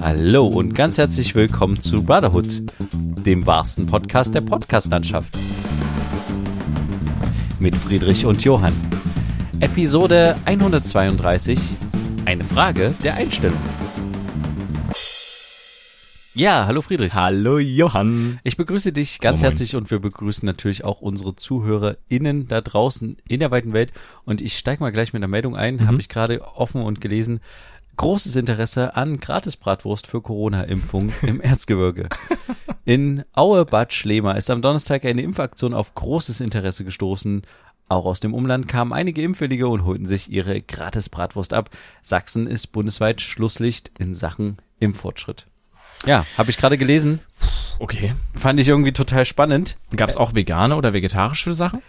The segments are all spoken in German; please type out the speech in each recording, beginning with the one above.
Hallo und ganz herzlich willkommen zu Brotherhood, dem wahrsten Podcast der Podcastlandschaft. Mit Friedrich und Johann. Episode 132. Eine Frage der Einstellung. Ja, hallo Friedrich. Hallo Johann. Ich begrüße dich ganz Oh, herzlich und wir begrüßen natürlich auch unsere ZuhörerInnen da draußen in der weiten Welt. Und ich steige mal gleich mit einer Meldung ein, Mhm. habe ich gerade offen und gelesen. Großes Interesse an Gratisbratwurst für Corona-Impfung im Erzgebirge. In Aue-Bad Schlema ist am Donnerstag eine Impfaktion auf großes Interesse gestoßen. Auch aus dem Umland kamen einige Impfwillige und holten sich ihre Gratisbratwurst ab. Sachsen ist bundesweit Schlusslicht in Sachen Impffortschritt. Ja, habe ich gerade gelesen. Okay. Fand ich irgendwie total spannend. Gab es auch vegane oder vegetarische Sachen?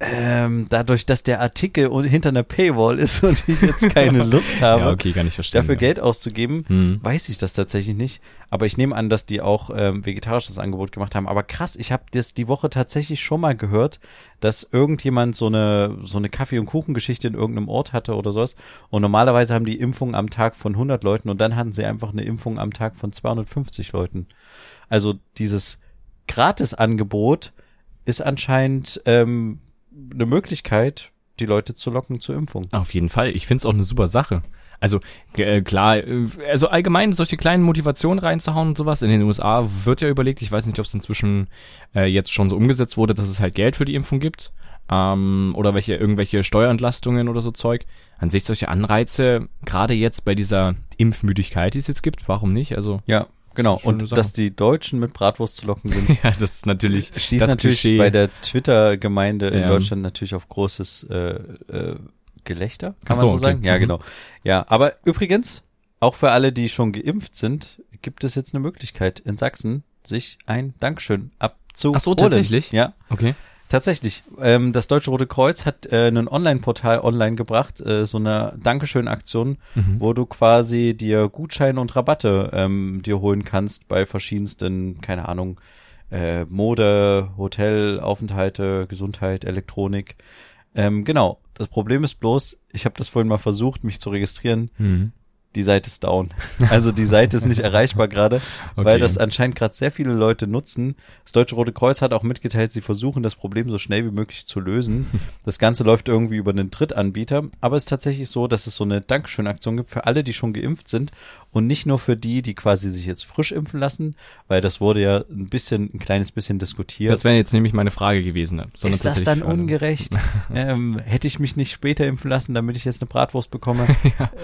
Ähm, dadurch, dass der Artikel hinter einer Paywall ist und ich jetzt keine Lust habe, ja, okay, dafür ja. Geld auszugeben, Hm. weiß ich das tatsächlich nicht. Aber ich nehme an, dass die auch ähm, vegetarisches Angebot gemacht haben. Aber krass, ich habe das die Woche tatsächlich schon mal gehört, dass irgendjemand so eine so eine Kaffee- und Kuchengeschichte in irgendeinem Ort hatte oder sowas. Und normalerweise haben die Impfungen am Tag von 100 Leuten und dann hatten sie einfach eine Impfung am Tag von 250 Leuten. Also dieses Gratisangebot ist anscheinend ähm, eine Möglichkeit, die Leute zu locken zur Impfung. Auf jeden Fall. Ich find's auch eine super Sache. Also äh, klar, äh, also allgemein solche kleinen Motivationen reinzuhauen und sowas. In den USA wird ja überlegt, ich weiß nicht, ob es inzwischen äh, jetzt schon so umgesetzt wurde, dass es halt Geld für die Impfung gibt. Ähm, oder welche irgendwelche Steuerentlastungen oder so Zeug. An sich solche Anreize, gerade jetzt bei dieser Impfmüdigkeit, die es jetzt gibt, warum nicht? Also Ja, genau. Und Sache. dass die Deutschen mit Bratwurst zu locken sind, ja, das ist natürlich stieß das natürlich Klischee. bei der Twitter-Gemeinde in Ja. Deutschland natürlich auf großes äh, äh, Gelächter, kann Ach man so, so okay. sagen? Ja, Mhm. genau. Ja, aber übrigens, auch für alle, die schon geimpft sind, gibt es jetzt eine Möglichkeit in Sachsen, sich ein Dankeschön abzuholen. Ach so, tatsächlich? Ja, Okay. Tatsächlich. Ähm, das Deutsche Rote Kreuz hat äh, ein Online-Portal online gebracht, äh, so eine Dankeschön-Aktion, Mhm. wo du quasi dir Gutscheine und Rabatte ähm, dir holen kannst bei verschiedensten, keine Ahnung, äh, Mode, Hotel, Aufenthalte, Gesundheit, Elektronik. Ähm, genau. Das Problem ist bloß, ich habe das vorhin mal versucht, mich zu registrieren. Mhm. Die Seite ist down. Also die Seite ist nicht erreichbar gerade, weil Okay. das anscheinend gerade sehr viele Leute nutzen. Das Deutsche Rote Kreuz hat auch mitgeteilt, sie versuchen das Problem so schnell wie möglich zu lösen. Das Ganze läuft irgendwie über einen Drittanbieter, aber es ist tatsächlich so, dass es so eine Dankeschön-Aktion gibt für alle, die schon geimpft sind und nicht nur für die, die quasi sich jetzt frisch impfen lassen, weil das wurde ja ein bisschen, ein kleines bisschen diskutiert. Das wäre jetzt nämlich meine Frage gewesen. ne? Sondern ist das dann ungerecht? ähm, hätte ich mich nicht später impfen lassen, damit ich jetzt eine Bratwurst bekomme?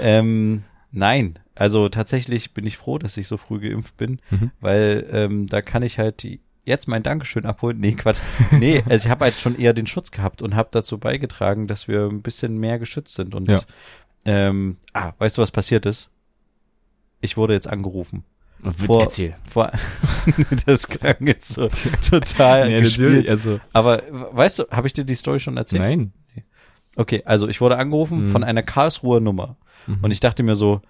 ähm, nein. Also tatsächlich bin ich froh, dass ich so früh geimpft bin, Mhm. weil ähm, da kann ich halt die, jetzt mein Dankeschön abholen. Nee, Quatsch. Nee, also ich habe halt schon eher den Schutz gehabt und habe dazu beigetragen, dass wir ein bisschen mehr geschützt sind. Und Ja. ähm, ah, weißt du, was passiert ist? Ich wurde jetzt angerufen. Vor- Erzähl. Vor, das klang jetzt so total Ja, gespielt. also, Aber weißt du, habe ich dir die Story schon erzählt? nein. Okay, also ich wurde angerufen Mhm. von einer Karlsruher Nummer Mhm. und ich dachte mir so,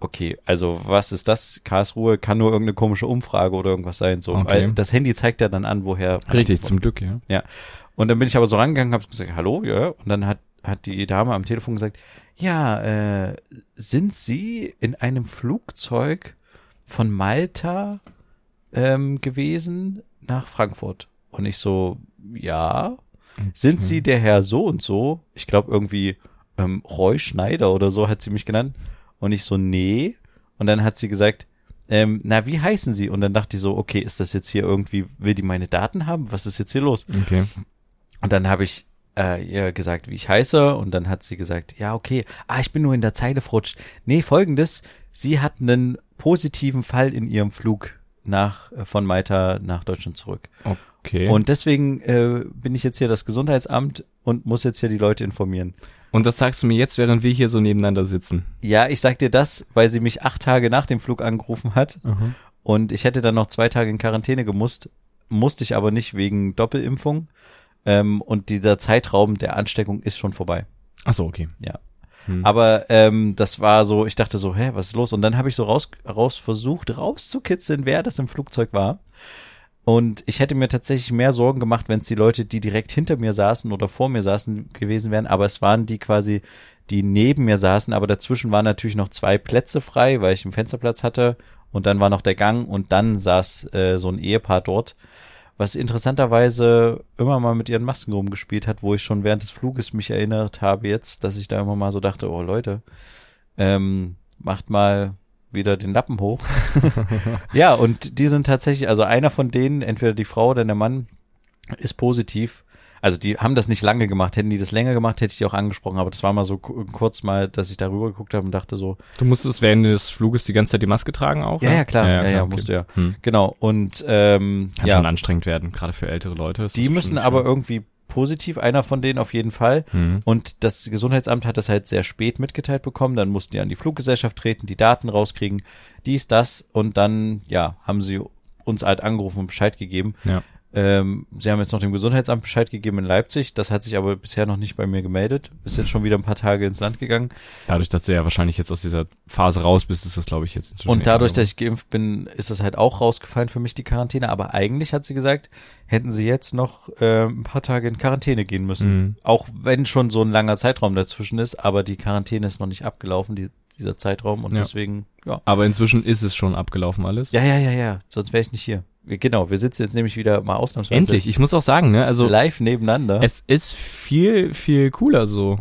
okay, also was ist das? Karlsruhe kann nur irgendeine komische Umfrage oder irgendwas sein, so, Okay. weil das Handy zeigt ja dann an, woher. Richtig, zum Glück, ja. Und dann bin ich aber so rangegangen, habe gesagt, hallo, ja, und dann hat hat die Dame am Telefon gesagt, ja, äh, sind Sie in einem Flugzeug von Malta ähm, gewesen nach Frankfurt? Und ich so, ja. Sind Sie der Herr so und so? Ich glaube irgendwie ähm, Roy Schneider oder so hat sie mich genannt. Und ich so, nee. Und dann hat sie gesagt, ähm, na, wie heißen Sie? Und dann dachte ich so, okay, ist das jetzt hier irgendwie, will die meine Daten haben? Was ist jetzt hier los? Okay. Und dann habe ich äh, ihr gesagt, wie ich heiße. Und dann hat sie gesagt, ja, okay. Ah, ich bin nur in der Zeile verrutscht. Nee, folgendes. Sie hat einen positiven Fall in ihrem Flug nach, äh, von Malta nach Deutschland zurück. Okay. Und deswegen äh, bin ich jetzt hier das Gesundheitsamt und muss jetzt hier die Leute informieren. Und das sagst du mir jetzt, während wir hier so nebeneinander sitzen. Ja, ich sag dir das, weil sie mich acht Tage nach dem Flug angerufen hat und ich hätte dann noch zwei Tage in Quarantäne gemusst, musste ich aber nicht wegen Doppelimpfung. Ähm, und dieser Zeitraum der Ansteckung ist schon vorbei. Ach so, okay. Ja. Hm. Aber ähm, das war so, ich dachte so, hä, was ist los? Und dann habe ich so raus, raus versucht, rauszukitzeln, wer das im Flugzeug war. Und ich hätte mir tatsächlich mehr Sorgen gemacht, wenn es die Leute, die direkt hinter mir saßen oder vor mir saßen, gewesen wären. Aber es waren die quasi, die neben mir saßen. Aber dazwischen waren natürlich noch zwei Plätze frei, weil ich einen Fensterplatz hatte. und dann war noch der Gang und dann saß äh, so ein Ehepaar dort, was interessanterweise immer mal mit ihren Masken rumgespielt hat, wo ich schon während des Fluges mich erinnert habe jetzt, dass ich da immer mal so dachte, oh Leute, ähm, macht mal wieder den Lappen hoch. ja, und die sind tatsächlich, also einer von denen, entweder die Frau oder der Mann, ist positiv. Also die haben das nicht lange gemacht. Hätten die das länger gemacht, hätte ich die auch angesprochen. Aber das war mal so ku- kurz mal, dass ich darüber geguckt habe und dachte so, Du musstest während des Fluges die ganze Zeit die Maske tragen auch? ja, ja, klar, ja, ja, klar, okay. musst du ja. Hm. Genau. Und ähm, Kann ja, schon anstrengend werden, gerade für ältere Leute. die müssen aber irgendwie positiv, einer von denen auf jeden Fall. Hm. Und das Gesundheitsamt hat das halt sehr spät mitgeteilt bekommen. Dann mussten die an die Fluggesellschaft treten, die Daten rauskriegen, dies, das. Und dann, ja, haben sie uns halt angerufen und Bescheid gegeben. Ja. Ähm, sie haben jetzt noch dem Gesundheitsamt Bescheid gegeben in Leipzig. Das hat sich aber bisher noch nicht bei mir gemeldet. Ist jetzt schon wieder ein paar Tage ins Land gegangen. Dadurch, dass du ja wahrscheinlich jetzt aus dieser Phase raus bist, ist das, glaube ich, jetzt inzwischen. Und dadurch, dass ich geimpft bin, ist das halt auch rausgefallen für mich, die Quarantäne. Aber eigentlich hat sie gesagt, hätten sie jetzt noch äh, ein paar Tage in Quarantäne gehen müssen. Mhm. Auch wenn schon so ein langer Zeitraum dazwischen ist, aber die Quarantäne ist noch nicht abgelaufen, die, dieser Zeitraum. Und Ja. deswegen, ja. Aber inzwischen ist es schon abgelaufen alles. Ja, ja, ja, ja. Sonst wäre ich nicht hier. Genau, wir sitzen jetzt nämlich wieder mal ausnahmsweise Endlich. Ich muss auch sagen, ne, also live nebeneinander. es ist viel, viel cooler so.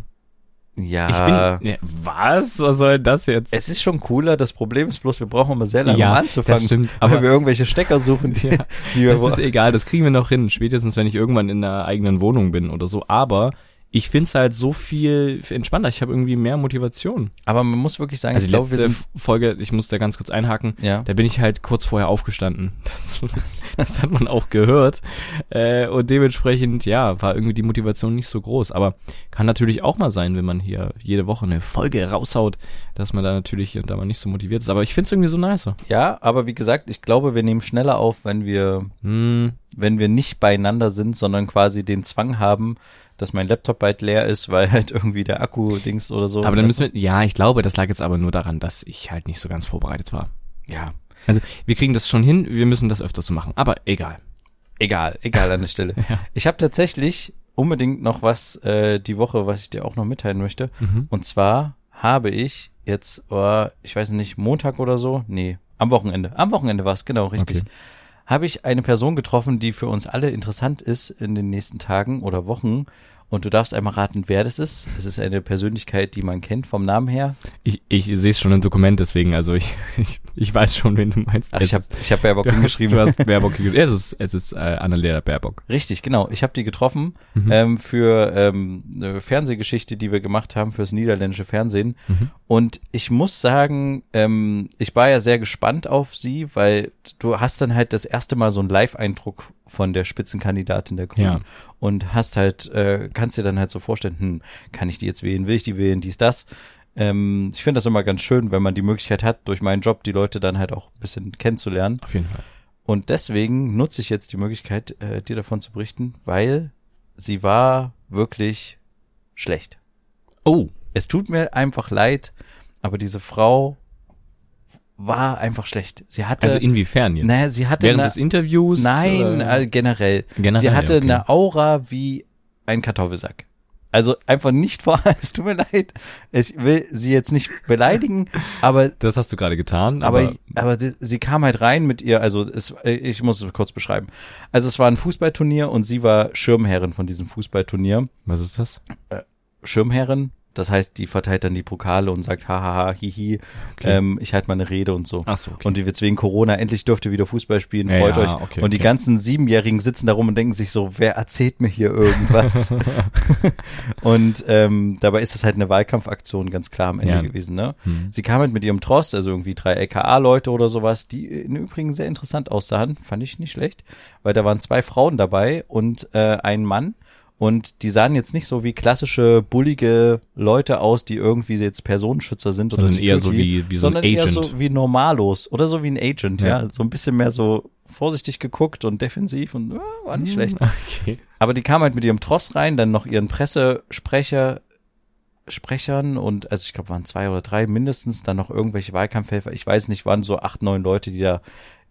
ja. Ich bin. Ja, was? Was soll das jetzt? es ist schon cooler. Das Problem ist bloß, wir brauchen immer sehr lange, Ja, um das anzufangen. stimmt, weil aber- wir irgendwelche Stecker suchen, die, Ja, die wir Das ist egal, das kriegen wir noch hin, spätestens wenn ich irgendwann in einer eigenen Wohnung bin oder so. Aber ich find's halt so viel entspannter. Ich habe irgendwie mehr Motivation. Aber man muss wirklich sagen, Also ich die glaube, wir letzte sind. Folge, ich muss da ganz kurz einhaken, Ja. da bin ich halt kurz vorher aufgestanden. Das, das hat man auch gehört. Äh, und dementsprechend, ja, war irgendwie die Motivation nicht so groß. Aber kann natürlich auch mal sein, wenn man hier jede Woche eine Folge raushaut, dass man da natürlich und da mal nicht so motiviert ist. Aber ich find's irgendwie so nice. Ja, aber wie gesagt, ich glaube, wir nehmen schneller auf, wenn wir, Hm, wenn wir nicht beieinander sind, sondern quasi den Zwang haben, dass mein Laptop bald leer ist, weil halt irgendwie der Akku Dings oder so. aber dann müssen wir, ja, ich glaube, das lag jetzt aber nur daran, dass ich halt nicht so ganz vorbereitet war. Ja. Also, wir kriegen das schon hin, wir müssen das öfter so machen. Aber egal. Egal, egal an der Stelle. Ja. Ich habe tatsächlich unbedingt noch was äh, die Woche, was ich dir auch noch mitteilen möchte. Mhm. Und zwar habe ich jetzt, oh, ich weiß nicht, Montag oder so, nee, am Wochenende. Am Wochenende war es, genau, richtig. Okay. Habe ich eine Person getroffen, die für uns alle interessant ist in den nächsten Tagen oder Wochen. Und du darfst einmal raten, wer das ist. Es ist eine Persönlichkeit, die man kennt vom Namen her. Ich, ich sehe es schon im Dokument, deswegen, also ich, ich, ich weiß schon, wen du meinst. Ach, ich habe ich hab Baerbock hingeschrieben. du hast Baerbock geschrieben. Es ist, es ist äh, Annalena Baerbock. Richtig, genau. Ich habe die getroffen Mhm. ähm, für ähm, eine Fernsehgeschichte, die wir gemacht haben fürs niederländische Fernsehen. Mhm. Und ich muss sagen, ähm, ich war ja sehr gespannt auf sie, weil du hast dann halt das erste Mal so einen Live-Eindruck von der Spitzenkandidatin der Grünen Ja. und hast halt, äh, kannst dir dann halt so vorstellen, hm, kann ich die jetzt wählen, will ich die wählen, dies, das. Ähm, ich finde das immer ganz schön, wenn man die Möglichkeit hat, durch meinen Job die Leute dann halt auch ein bisschen kennenzulernen. Auf jeden Fall. Und deswegen nutze ich jetzt die Möglichkeit, äh, dir davon zu berichten, weil sie war wirklich schlecht. Oh, Es tut mir einfach leid, aber diese Frau war einfach schlecht. Sie hatte, also inwiefern jetzt? naja, sie hatte Während eine, des Interviews? nein, äh, generell. Generell, Sie hatte okay. eine Aura wie ein Kartoffelsack. Also einfach nicht vor, es tut mir leid. Ich will sie jetzt nicht beleidigen, aber Das hast du gerade getan, aber, aber, aber, sie kam halt rein mit ihr, also es, ich muss es kurz beschreiben. Also es war ein Fußballturnier und sie war Schirmherrin von diesem Fußballturnier. was ist das? Schirmherrin, das heißt, die verteilt dann die Pokale und sagt, hahaha, hihi, Okay. ähm, ich halte mal eine Rede und so. Ach so, okay. Und die jetzt wegen Corona, endlich dürft ihr wieder Fußball spielen, Ja, freut ja, euch. okay, und die ganzen Siebenjährigen sitzen da rum und denken sich so, wer erzählt mir hier irgendwas? und ähm, dabei ist es halt eine Wahlkampfaktion ganz klar am Ende Ja. gewesen. Ne? Hm. Sie kam halt mit ihrem Tross, also irgendwie drei LKA-Leute oder sowas, die im Übrigen sehr interessant aussahen, fand ich nicht schlecht, weil da waren zwei Frauen dabei und äh, ein Mann. Und die sahen jetzt nicht so wie klassische bullige Leute aus, die irgendwie jetzt Personenschützer sind Sondern oder eher so Security, wie- wie so ein sondern eher Agent. so wie Normalos oder so wie ein Agent, ja. Ja. So ein bisschen mehr so vorsichtig geguckt und defensiv und äh, war nicht schlecht. Okay. Aber die kam halt mit ihrem Tross rein, dann noch ihren Pressesprecher, Sprechern und, also ich glaube, waren zwei oder drei mindestens, dann noch irgendwelche Wahlkampfhelfer. Ich weiß nicht, waren so acht, neun Leute, die da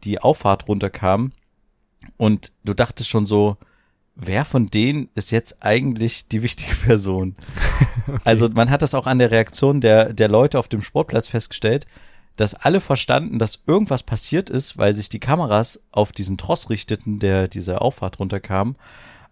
die Auffahrt runterkamen. Und du dachtest schon so, wer von denen ist jetzt eigentlich die wichtige Person? Also man hat das auch an der Reaktion der, der Leute auf dem Sportplatz festgestellt, dass alle verstanden, dass irgendwas passiert ist, weil sich die Kameras auf diesen Tross richteten, der diese Auffahrt runterkam.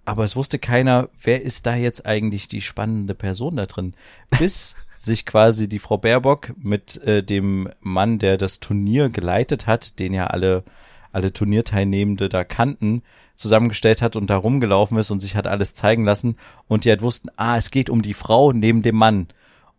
Aber es wusste keiner, wer ist da jetzt eigentlich die spannende Person da drin. Bis sich quasi die Frau Baerbock mit äh, dem Mann, der das Turnier geleitet hat, den ja alle, alle Turnierteilnehmende da kannten, zusammengestellt hat und da rumgelaufen ist und sich hat alles zeigen lassen und die halt wussten, ah, es geht um die Frau neben dem Mann.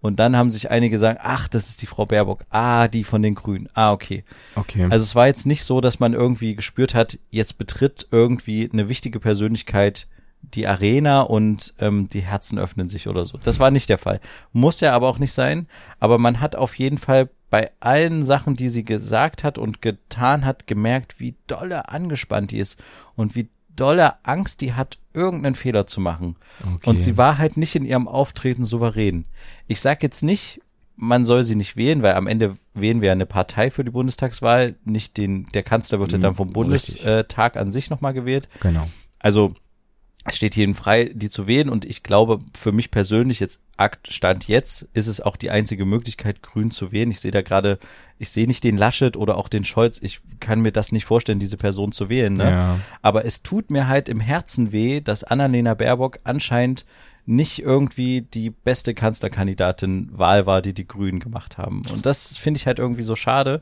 Und dann haben sich einige gesagt, ach, das ist die Frau Baerbock. Ah, die von den Grünen. Ah, okay. Okay. Also es war jetzt nicht so, dass man irgendwie gespürt hat, jetzt betritt irgendwie eine wichtige Persönlichkeit die Arena und ähm, die Herzen öffnen sich oder so. Das war nicht der Fall. Muss ja aber auch nicht sein. Aber man hat auf jeden Fall bei allen Sachen, die sie gesagt hat und getan hat, gemerkt, wie dolle angespannt die ist und wie dolle Angst die hat, irgendeinen Fehler zu machen. Okay. Und sie war halt nicht in ihrem Auftreten souverän. Ich sag jetzt nicht, man soll sie nicht wählen, weil am Ende wählen wir eine Partei für die Bundestagswahl, nicht den, der Kanzler wird ja dann vom Mm, richtig. Bundestag an sich nochmal gewählt. Genau. Also steht jedem frei, die zu wählen und ich glaube, für mich persönlich jetzt Akt Stand jetzt ist es auch die einzige Möglichkeit, Grün zu wählen. Ich sehe da gerade, ich sehe nicht den Laschet oder auch den Scholz. Ich kann mir das nicht vorstellen, diese Person zu wählen. Ne? Ja. Aber es tut mir halt im Herzen weh, dass Annalena Baerbock anscheinend nicht irgendwie die beste Kanzlerkandidatin Wahl war, die die Grünen gemacht haben. Und das finde ich halt irgendwie so schade.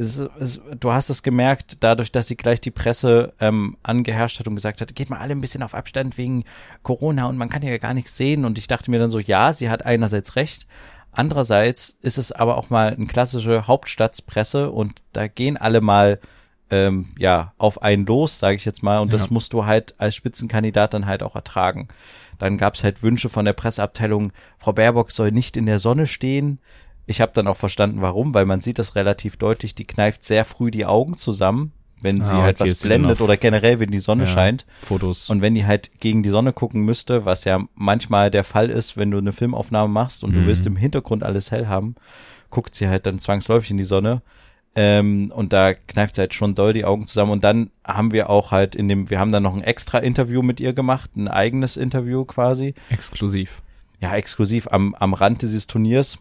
Es, es, du hast es gemerkt, dadurch, dass sie gleich die Presse ähm, angeherrscht hat und gesagt hat, geht mal alle ein bisschen auf Abstand wegen Corona und man kann ja gar nichts sehen. Und ich dachte mir dann so, ja, sie hat einerseits recht. Andererseits ist es aber auch mal eine klassische Hauptstadtspresse und da gehen alle mal ähm, ja auf einen los, sage ich jetzt mal, und das Ja. musst du halt als Spitzenkandidat dann halt auch ertragen. Dann gab es halt Wünsche von der Presseabteilung, Frau Baerbock soll nicht in der Sonne stehen. Ich habe dann auch verstanden, warum, weil man sieht das relativ deutlich, die kneift sehr früh die Augen zusammen, wenn sie Ah, halt okay, was blendet oder generell, wenn die Sonne Ja. scheint. Fotos. Und wenn die halt gegen die Sonne gucken müsste, was ja manchmal der Fall ist, wenn du eine Filmaufnahme machst und du Mhm. willst im Hintergrund alles hell haben, guckt sie halt dann zwangsläufig in die Sonne. Ähm, und da kneift sie halt schon doll die Augen zusammen. Und dann haben wir auch halt in dem, wir haben dann noch ein extra Interview mit ihr gemacht, ein eigenes Interview quasi. Exklusiv. Ja, exklusiv am, am Rand dieses Turniers.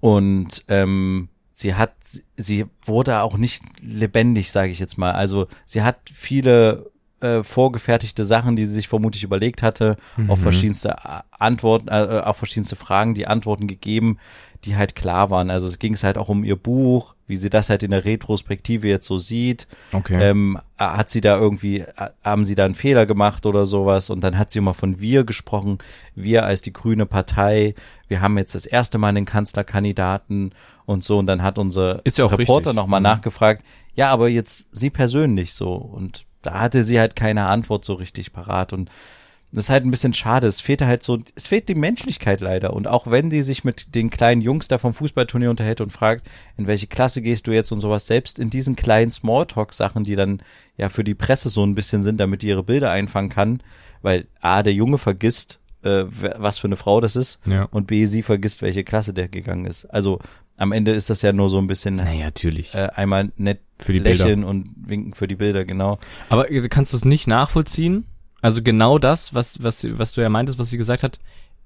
Und ähm, sie hat, sie wurde auch nicht lebendig, sage ich jetzt mal. Also sie hat viele äh, vorgefertigte Sachen, die sie sich vermutlich überlegt hatte, auf Mhm. verschiedenste äh, Antworten, äh, auf verschiedenste Fragen, die Antworten gegeben, die halt klar waren. Also es ging es halt auch um ihr Buch, wie sie das halt in der Retrospektive jetzt so sieht. Okay. Ähm, hat sie da irgendwie, äh, haben sie da einen Fehler gemacht oder sowas? Und dann hat sie immer von wir gesprochen, wir als die grüne Partei, wir haben jetzt das erste Mal einen Kanzlerkandidaten und so. Und dann hat unser Ist ja auch Reporter nochmal Mhm. nachgefragt, ja, aber jetzt sie persönlich so. Und da hatte sie halt keine Antwort so richtig parat. Und das ist halt ein bisschen schade. Es fehlt halt so, es fehlt die Menschlichkeit leider. Und auch wenn die sich mit den kleinen Jungs da vom Fußballturnier unterhält und fragt, in welche Klasse gehst du jetzt und sowas, selbst in diesen kleinen Smalltalk-Sachen, die dann ja für die Presse so ein bisschen sind, damit die ihre Bilder einfangen kann, weil A, der Junge vergisst, äh, was für eine Frau das ist ja. und B, sie vergisst, welche Klasse der gegangen ist. Also am Ende ist das ja nur so ein bisschen Naja, natürlich. äh, einmal nett Für die lächeln und winken für die Bilder, genau. Aber äh, kannst du es nicht nachvollziehen? Also genau das, was, was, was du ja meintest, was sie gesagt hat,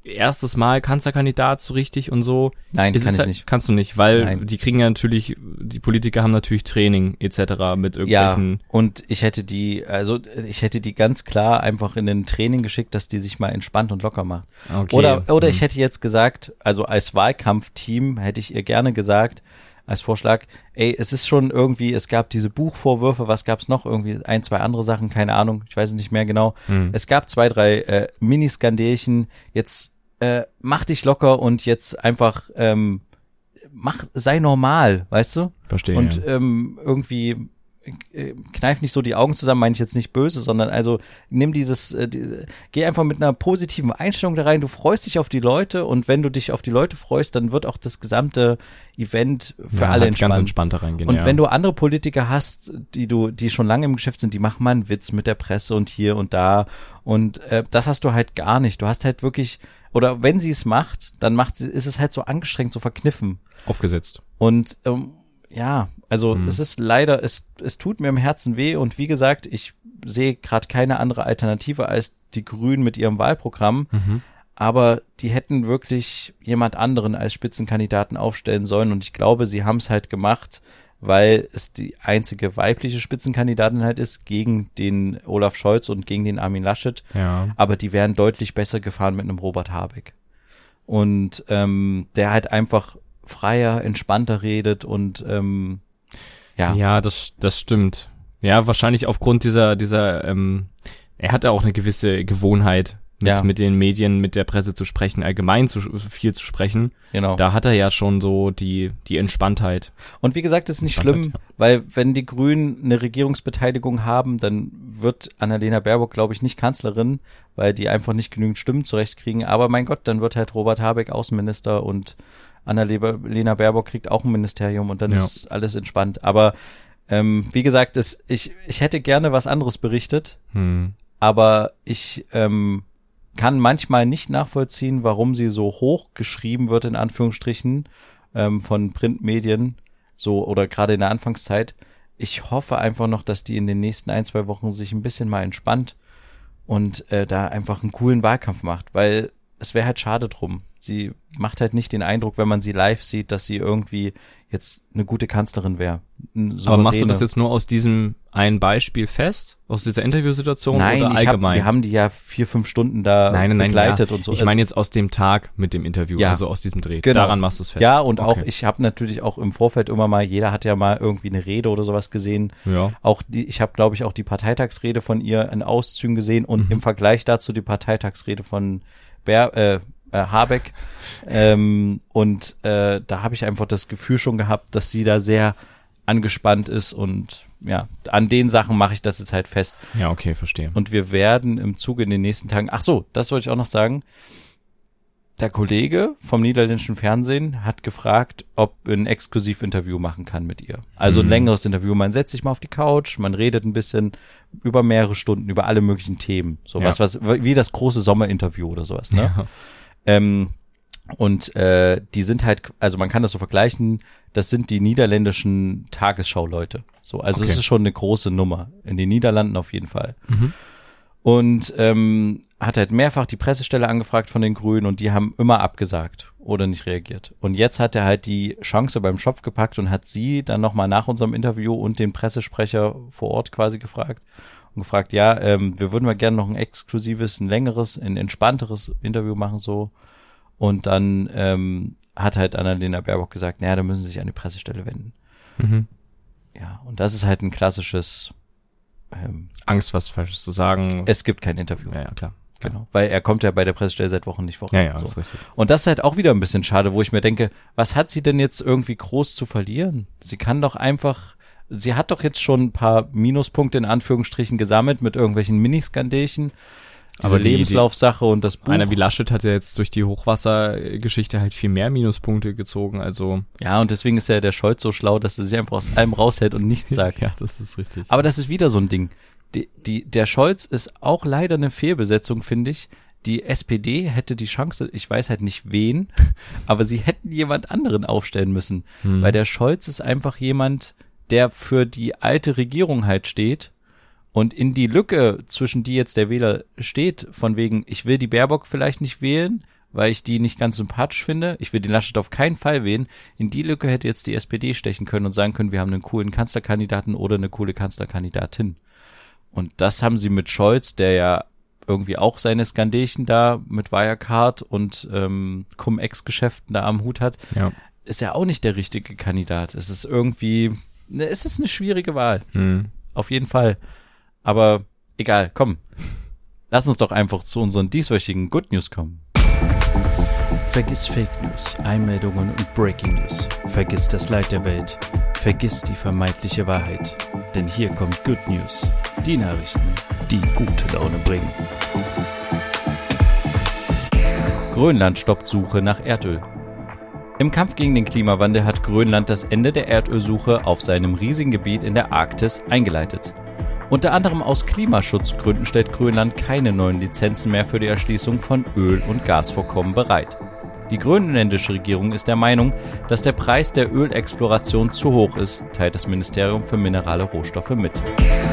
erstes Mal Kanzlerkandidat so richtig und so. Nein, Ist kann ich halt- nicht. Kannst du nicht, weil Nein. die kriegen ja natürlich, die Politiker haben natürlich Training etc. mit Ja, irgendwelchen. und ich hätte die, also ich hätte die ganz klar einfach in ein Training geschickt, dass die sich mal entspannt und locker macht. Okay. Oder, oder Hm. ich hätte jetzt gesagt, also als Wahlkampfteam hätte ich ihr gerne gesagt, als Vorschlag, ey, es ist schon irgendwie, es gab diese Buchvorwürfe, was gab's noch? Irgendwie ein, zwei andere Sachen, keine Ahnung, ich weiß es nicht mehr genau. Hm. Es gab zwei, drei äh, Miniskandelchen, jetzt äh, mach dich locker und jetzt einfach ähm, mach, sei normal, weißt du? Verstehe. Und ja. ähm, irgendwie kneif nicht so die Augen zusammen, meine ich jetzt nicht böse, sondern also nimm dieses, äh, die, geh einfach mit einer positiven Einstellung da rein, du freust dich auf die Leute und wenn du dich auf die Leute freust, dann wird auch das gesamte Event für ja, alle halt entspannt. ganz entspannter reingehen. Und ja. wenn du andere Politiker hast, die du, die schon lange im Geschäft sind, die machen mal einen Witz mit der Presse und hier und da. Und äh, das hast du halt gar nicht. Du hast halt wirklich, oder wenn sie es macht, dann macht sie, ist es halt so angestrengt, so verkniffen. aufgesetzt. Und ähm, ja, also Mhm. es ist leider, es, es tut mir im Herzen weh und wie gesagt, ich sehe gerade keine andere Alternative als die Grünen mit ihrem Wahlprogramm. Mhm. aber die hätten wirklich jemand anderen als Spitzenkandidaten aufstellen sollen und ich glaube, sie haben es halt gemacht, weil es die einzige weibliche Spitzenkandidatin halt ist gegen den Olaf Scholz und gegen den Armin Laschet. Ja. Aber die wären deutlich besser gefahren mit einem Robert Habeck. Und ähm, der halt einfach freier, entspannter redet und ähm, ja. Ja, das, das stimmt. Ja, wahrscheinlich aufgrund dieser, dieser, ähm, er hatte auch eine gewisse Gewohnheit, mit, Ja. mit den Medien, mit der Presse zu sprechen, allgemein zu, viel zu sprechen. genau. Da hat er ja schon so die, die Entspanntheit. Und wie gesagt, das ist nicht schlimm, ja. weil wenn die Grünen eine Regierungsbeteiligung haben, dann wird Annalena Baerbock, glaube ich, nicht Kanzlerin, weil die einfach nicht genügend Stimmen zurechtkriegen. Aber mein Gott, dann wird halt Robert Habeck Außenminister und Annalena Baerbock kriegt auch ein Ministerium und dann Ja. ist alles entspannt. Aber ähm, wie gesagt, es, ich, ich hätte gerne was anderes berichtet, Hm. aber ich ähm, kann manchmal nicht nachvollziehen, warum sie so hoch geschrieben wird, in Anführungsstrichen, ähm, von Printmedien, so oder gerade in der Anfangszeit. Ich hoffe einfach noch, dass die in den nächsten ein, zwei Wochen sich ein bisschen mal entspannt und äh, da einfach einen coolen Wahlkampf macht, weil es wäre halt schade drum. Sie macht halt nicht den Eindruck, wenn man sie live sieht, dass sie irgendwie jetzt eine gute Kanzlerin wäre. Aber machst du das jetzt nur aus diesem einen Beispiel fest? Aus dieser Interviewsituation Nein, oder ich hab, allgemein? wir haben die ja vier, fünf Stunden da nein, nein, begleitet ja. und so. Ich meine jetzt aus dem Tag mit dem Interview, Ja. also aus diesem Dreh. Genau. Daran machst du es fest. Ja, und auch, Okay. ich habe natürlich auch im Vorfeld immer mal, jeder hat ja mal irgendwie eine Rede oder sowas gesehen. Ja. Auch die, ich habe, glaube ich, auch die Parteitagsrede von ihr in Auszügen gesehen und Mhm. im Vergleich dazu die Parteitagsrede von Ber, äh, äh, Habeck. ähm, und äh, da habe ich einfach das Gefühl schon gehabt, dass sie da sehr angespannt ist und ja, an den Sachen mache ich das jetzt halt fest. Ja, okay, verstehe. Und wir werden im Zuge in den nächsten Tagen, ach so, das wollte ich auch noch sagen. Der Kollege vom niederländischen Fernsehen hat gefragt, ob ein Exklusivinterview machen kann mit ihr. Also ein Mhm. längeres Interview. Man setzt sich mal auf die Couch, man redet ein bisschen über mehrere Stunden, über alle möglichen Themen. So Ja. was, was, wie das große Sommerinterview oder sowas, ne? Ja. Ähm, und äh, die sind halt, also man kann das so vergleichen, das sind die niederländischen Tagesschau-Leute. So, also es Okay. ist schon eine große Nummer. In den Niederlanden auf jeden Fall. Mhm. Und ähm, hat halt mehrfach die Pressestelle angefragt von den Grünen und die haben immer abgesagt oder nicht reagiert. Und jetzt hat er halt die Chance beim Schopf gepackt und hat sie dann nochmal nach unserem Interview und den Pressesprecher vor Ort quasi gefragt und gefragt, ja, ähm, wir würden mal gerne noch ein exklusives, ein längeres, ein entspannteres Interview machen so. Und dann ähm, hat halt Annalena Baerbock gesagt, naja, da müssen Sie sich an die Pressestelle wenden. Mhm. Ja, und das ist halt ein klassisches, ähm, Angst, was Falsches zu sagen. es gibt kein Interview. ja, ja, klar. Genau, weil er kommt ja bei der Pressestelle seit Wochen nicht vor. Ja, ja, so. ist richtig. Und das ist halt auch wieder ein bisschen schade, wo ich mir denke, was hat sie denn jetzt irgendwie groß zu verlieren? Sie kann doch einfach, sie hat doch jetzt schon ein paar Minuspunkte in Anführungsstrichen gesammelt mit irgendwelchen Miniskandelchen. Diese Aber die- Lebenslaufsache und das Buch. Einer wie Laschet hat ja jetzt durch die Hochwassergeschichte halt viel mehr Minuspunkte gezogen, also. ja, und deswegen ist ja der Scholz so schlau, dass er sich einfach aus allem raushält und nichts sagt. Ja, das ist richtig. Aber das ist wieder so ein Ding. Die, die, der Scholz ist auch leider eine Fehlbesetzung, finde ich. Die SPD hätte die Chance, ich weiß halt nicht wen, aber sie hätten jemand anderen aufstellen müssen. Hm. Weil der Scholz ist einfach jemand, der für die alte Regierung halt steht und in die Lücke, zwischen die jetzt der Wähler steht, von wegen, ich will die Baerbock vielleicht nicht wählen, weil ich die nicht ganz sympathisch finde. Ich will den Laschet auf keinen Fall wählen. In die Lücke hätte jetzt die SPD stechen können und sagen können, wir haben einen coolen Kanzlerkandidaten oder eine coole Kanzlerkandidatin. Und das haben sie mit Scholz, der ja irgendwie auch seine Skandelchen da mit Wirecard und ähm, Cum-Ex-Geschäften da am Hut hat, ja. ist ja auch nicht der richtige Kandidat. Es ist irgendwie, ne, es ist eine schwierige Wahl. Hm. Auf jeden Fall. Aber egal, komm. Lass uns doch einfach zu unseren dieswöchigen Good News kommen. Vergiss Fake News, Einmeldungen und Breaking News. Vergiss das Leid der Welt. Vergiss die vermeintliche Wahrheit. Denn hier kommt Good News. Die Nachrichten, die gute Laune bringen. Grönland stoppt Suche nach Erdöl. Im Kampf gegen den Klimawandel hat Grönland das Ende der Erdölsuche auf seinem riesigen Gebiet in der Arktis eingeleitet. Unter anderem aus Klimaschutzgründen stellt Grönland keine neuen Lizenzen mehr für die Erschließung von Öl- und Gasvorkommen bereit. Die grönländische Regierung ist der Meinung, dass der Preis der Ölexploration zu hoch ist, teilt das Ministerium für minerale Rohstoffe mit.